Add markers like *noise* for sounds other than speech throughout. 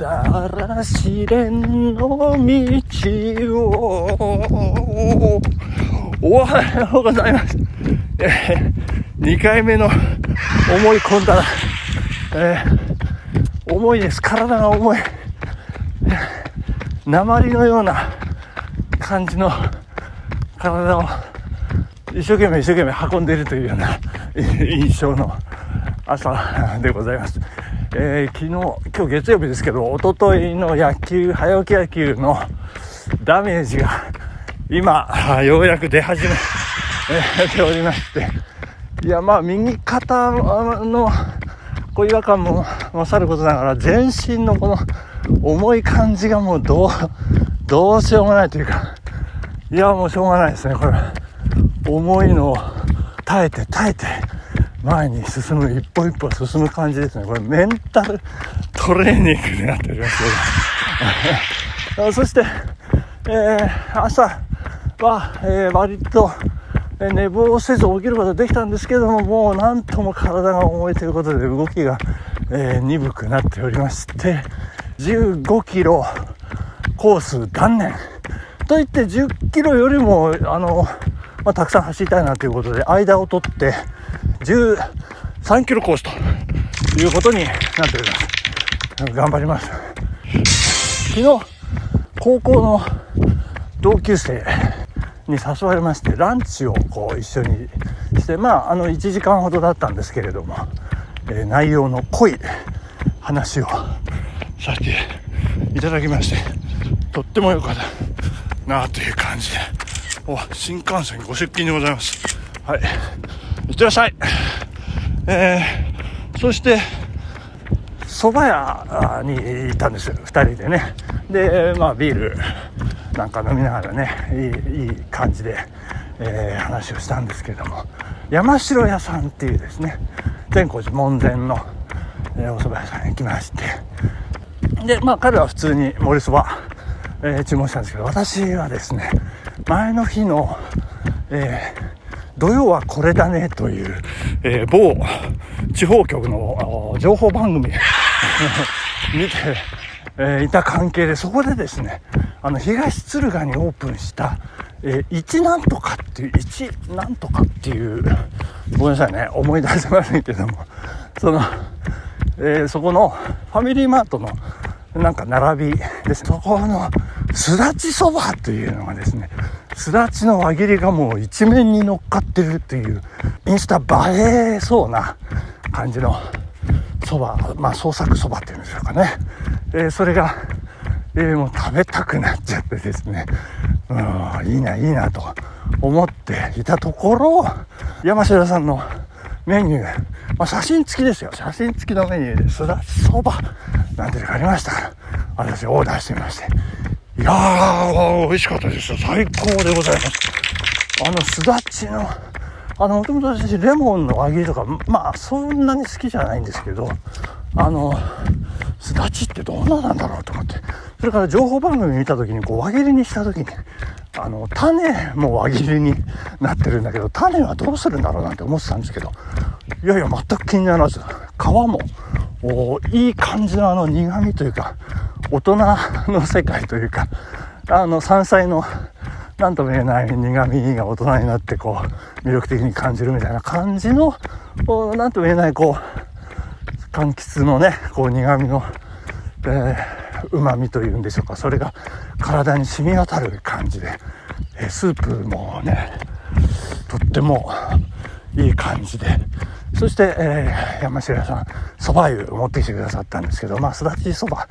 だら試練の道をおはようございます。えー、2回目の思い込んだら、えー、重いです。体が重い。鉛のような感じの体を一生懸命一生懸命運んでいるというような印象の朝でございます。えー、昨日、今日月曜日ですけど、おとといの野球、早起き野球のダメージが今、*laughs* ようやく出始め、えー、ておりまして、いや、まあ、右肩のこう違和感もさることながら、全身のこの重い感じがもうどう、どうしようもないというか、いや、もうしょうがないですね、これ。重いのを耐えて耐えて、前に進む、一歩一歩進む感じですね。これメンタルトレーニングになっております *laughs* けど。そして、えー、朝は、えー、割と、寝坊せず起きることができたんですけども、もうなんとも体が重いということで動きが、えー、鈍くなっておりまして、15キロコース断念。といって10キロよりも、あの、まあ、たくさん走りたいなということで、間を取って、13キロコースということになっております。頑張ります。昨日、高校の同級生に誘われまして、ランチをこう一緒にして、まあ、あの、1時間ほどだったんですけれども、えー、内容の濃い話をさせていただきまして、とっても良かったなという感じで、お、新幹線ご出勤でございます。はい。いってらっしゃい。えー、そして、蕎麦屋にいたんですよ、2人でね。で、まあ、ビールなんか飲みながらね、いいいい感じで、えー、話をしたんですけれども、山城屋さんっていうですね、善光寺門前の、えー、お蕎麦屋さんに行きまして、で、まあ、彼は普通に盛りそば、えー、注文したんですけど、私はですね、前の日の、えー、土曜はこれだねという、えー、某地方局の情報番組 *laughs* 見て、えー、いた関係で、そこでですね、あの、東敦賀にオープンした、えー、一なんとかっていう、一なんとかっていう、ごめんなさいね、思い出せませんけども、その、えー、そこのファミリーマートのなんか並びですそこのすだちそばというのがですねすだちの輪切りがもう一面に乗っかってるというインスタ映えそうな感じのそばまあ創作そばっていうんでしょうかね、えー、それが、えー、もう食べたくなっちゃってですね。うんいいないいなと思っていたところ山城さんのメニュー、まあ、写真付きですよ。写真付きのメニューですだちそばなんていうのがありましたか。ら私オーダーしてみまして。いやー、美味しかったです。最高でございます。あの、すだちの、あの、もともと私、レモンの輪切りとか、まあ、そんなに好きじゃないんですけど、あの、すだちってどんななんだろうと思って。それから情報番組見た時に、こう、輪切りにした時に、あの、種も輪切りになってるんだけど、種はどうするんだろうなんて思ってたんですけど、いやいや、全く気にならず、皮も、おいい感じのあの苦味というか、大人の世界というか、あの、山菜の、なんとも言えない苦味が大人になって、こう、魅力的に感じるみたいな感じの、なんとも言えない、こう、柑橘のね、こう、苦味の、えー、旨味というんでしょうか、それが体に染み渡る感じで、えー、スープもね、とってもいい感じで、そして、えー、山城さん、蕎麦湯を持ってきてくださったんですけど、まあ、すだち蕎麦、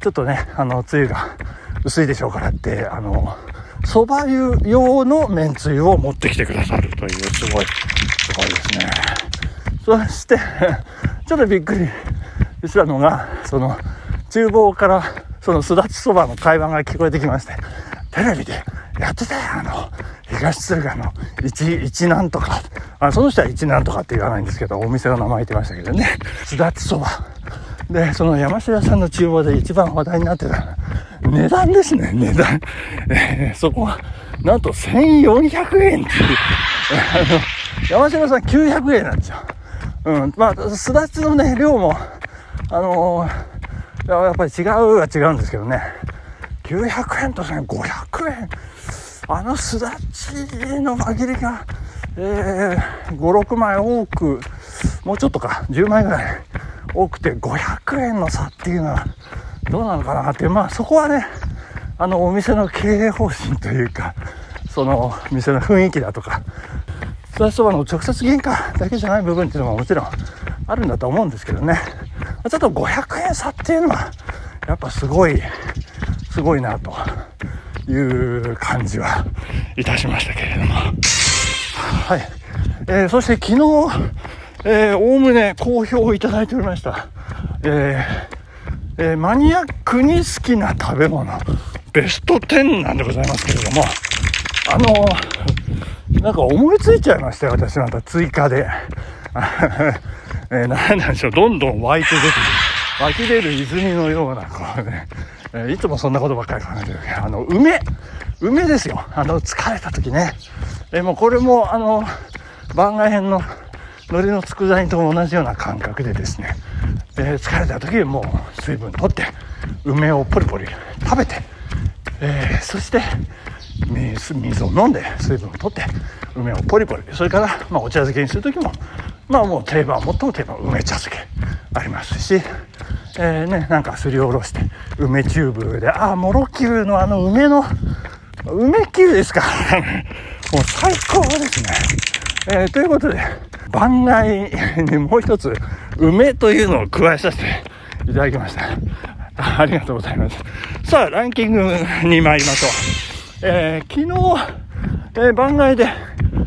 ちょっとね、あの、つゆが薄いでしょうからって、あの、蕎麦湯用のめんつゆを持ってきてくださるという、すごい、すごいですね。そして、*laughs* ちょっとびっくりしたのが、その、厨房から、そのすだち蕎麦の会話が聞こえてきまして、テレビでやってたよ、あの、東敦賀の一、一なんとか、あその人は一なんとかって言わないんですけど、お店の名前言ってましたけどね、すだちそば。で、その山城さんの厨房で一番話題になってた値段ですね、値段。えー、そこは、なんと1400円っていう、あの、山城さん900円なんですよ。うん、まあ、すだちのね、量も、あのー、やっぱり違うは違うんですけどね900円とね500円。あのすだちの輪切りが、えー、56枚多くもうちょっとか10枚ぐらい多くて500円の差っていうのはどうなのかなって。まあそこはねあのお店の経営方針というかその店の雰囲気だとかそばそばの直接原価だけじゃない部分っていうのももちろんあるんだと思うんですけどね。ちょっと500円差っていうのはやっぱすごいすごいなと。いう感じは。いたしましたけれども。はい、えー、そして昨日えー、おおむね好評をいただいておりました。えー、えー、マニアックに好きな食べ物、ベスト10なんでございますけれども、あのー、なんか思いついちゃいましたよ、私また追加で。*laughs* えー、なんなんでしょう、どんどん湧いて出てくる。湧き出る泉のような、こうね、いつもそんなことばっかり考えてるけど、あの、梅、梅ですよ。あの、疲れた時ね。え、もうこれも、あの、番外編の海苔の佃煮と同じような感覚でですね、えー、疲れた時もう水分取って梅をポリポリ食べて、えー、そして水を飲んで水分を取って梅をポリポリそれから、まあ、お茶漬けにする時もまあもう定番最も定番梅茶漬けありますし、えー、ねなんかすりおろして梅チューブでああもろきゅうのあの梅の梅きゅうですか *laughs* もう最高ですね、えー、ということで番外にもう一つ、梅というのを加えさせていただきました。ありがとうございます。さあ、ランキングに参りましょう。えー、昨日、えー、番外で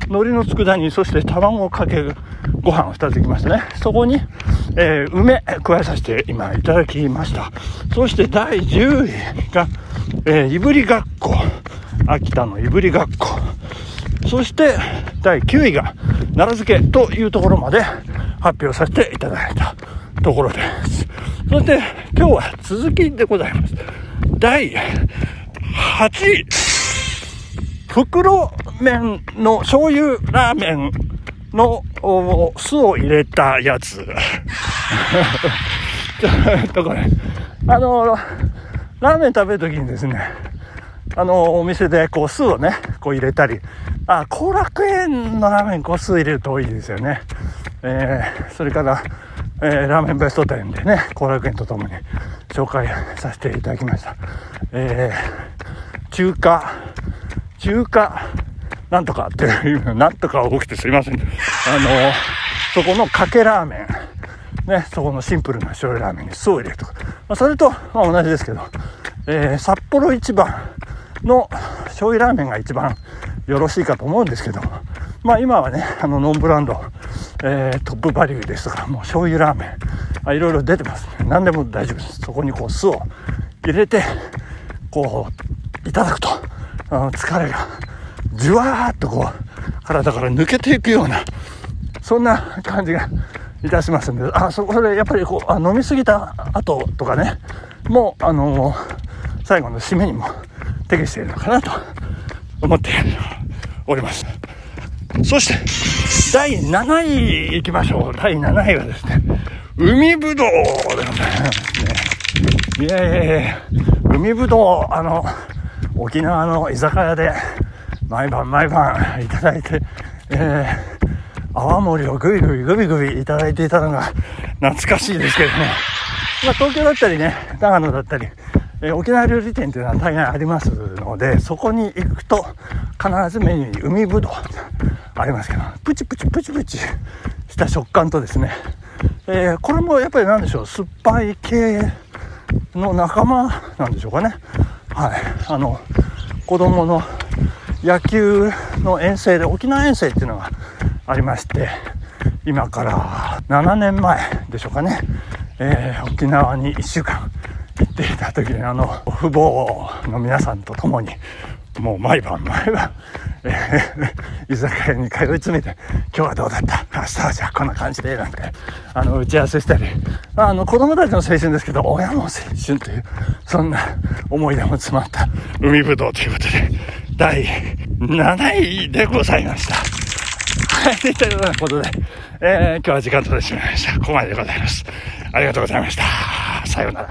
海苔の佃煮、そして卵をかけるご飯を2つきましたね。そこに、えー、梅加えさせて今いただきました。そして第10位が、えー、いぶりがっこ。秋田のいぶりがっこ。そして第9位が奈良漬けというところまで発表させていただいたところです。そして今日は続きでございます。第8位。袋麺の醤油ラーメンの酢を入れたやつ。ちょっとこれ、あの、ラーメン食べるときにですね、あの、お店でこう酢をね、こう入れたり、あ、後楽園のラーメン個数入れると多いですよね。えー、それから、えー、ラーメンベスト10でね、後楽園とともに紹介させていただきました。えー、中華、中華、なんとかっていう、*laughs* なんとか多くてすいません。あのそこのかけラーメン、ね、そこのシンプルな醤油ラーメンに酢を入れるとか。まあ、それと、まあ、同じですけど、えー、札幌一番の醤油ラーメンが一番よろしいかと思うんですけどまあ今はね、あのノンブランド、えー、トップバリューですとか、もう醤油ラーメン、あいろいろ出てます、ね。何でも大丈夫です。そこにこう酢を入れて、こう、いただくと、あの疲れが、じゅわーっとこう、体から抜けていくような、そんな感じがいたしますんで、あ、そこでやっぱりこう、あ飲みすぎた後とかね、もう、あのー、最後の締めにも適しているのかなと思っております。そして、第7位行きましょう。第7位はですね、海ぶどうでございますね。いやいやいや、海ぶどう、あの、沖縄の居酒屋で、毎晩毎晩いただいて、えー、泡盛をぐいぐいぐびぐびいただいていたのが懐かしいですけどね。まあ、東京だったりね、長野だったり、えー、沖縄料理店っていうのは大概ありますので、そこに行くと必ずメニューに海ぶどうありますけど、プチプチプチプチした食感とですね、えー、これもやっぱりなんでしょう、酸っぱい系の仲間なんでしょうかね。はい。あの、子供の野球の遠征で、沖縄遠征っていうのがありまして、今から7年前でしょうかね、えー、沖縄に1週間行っていた時にあの父母の皆さんと共にもう毎晩毎晩、えー、*laughs* 居酒屋に通い詰めて今日はどうだった？明日はじゃあこんな感じでなんてあの打ち合わせしたりあの子供たちの青春ですけど親も青春というそんな思い出も詰まった海ぶどうということで第7位でございました。はい、というようなことで、えー、今日は時間取ってしまいました。ここまででございます。ありがとうございました。さようなら。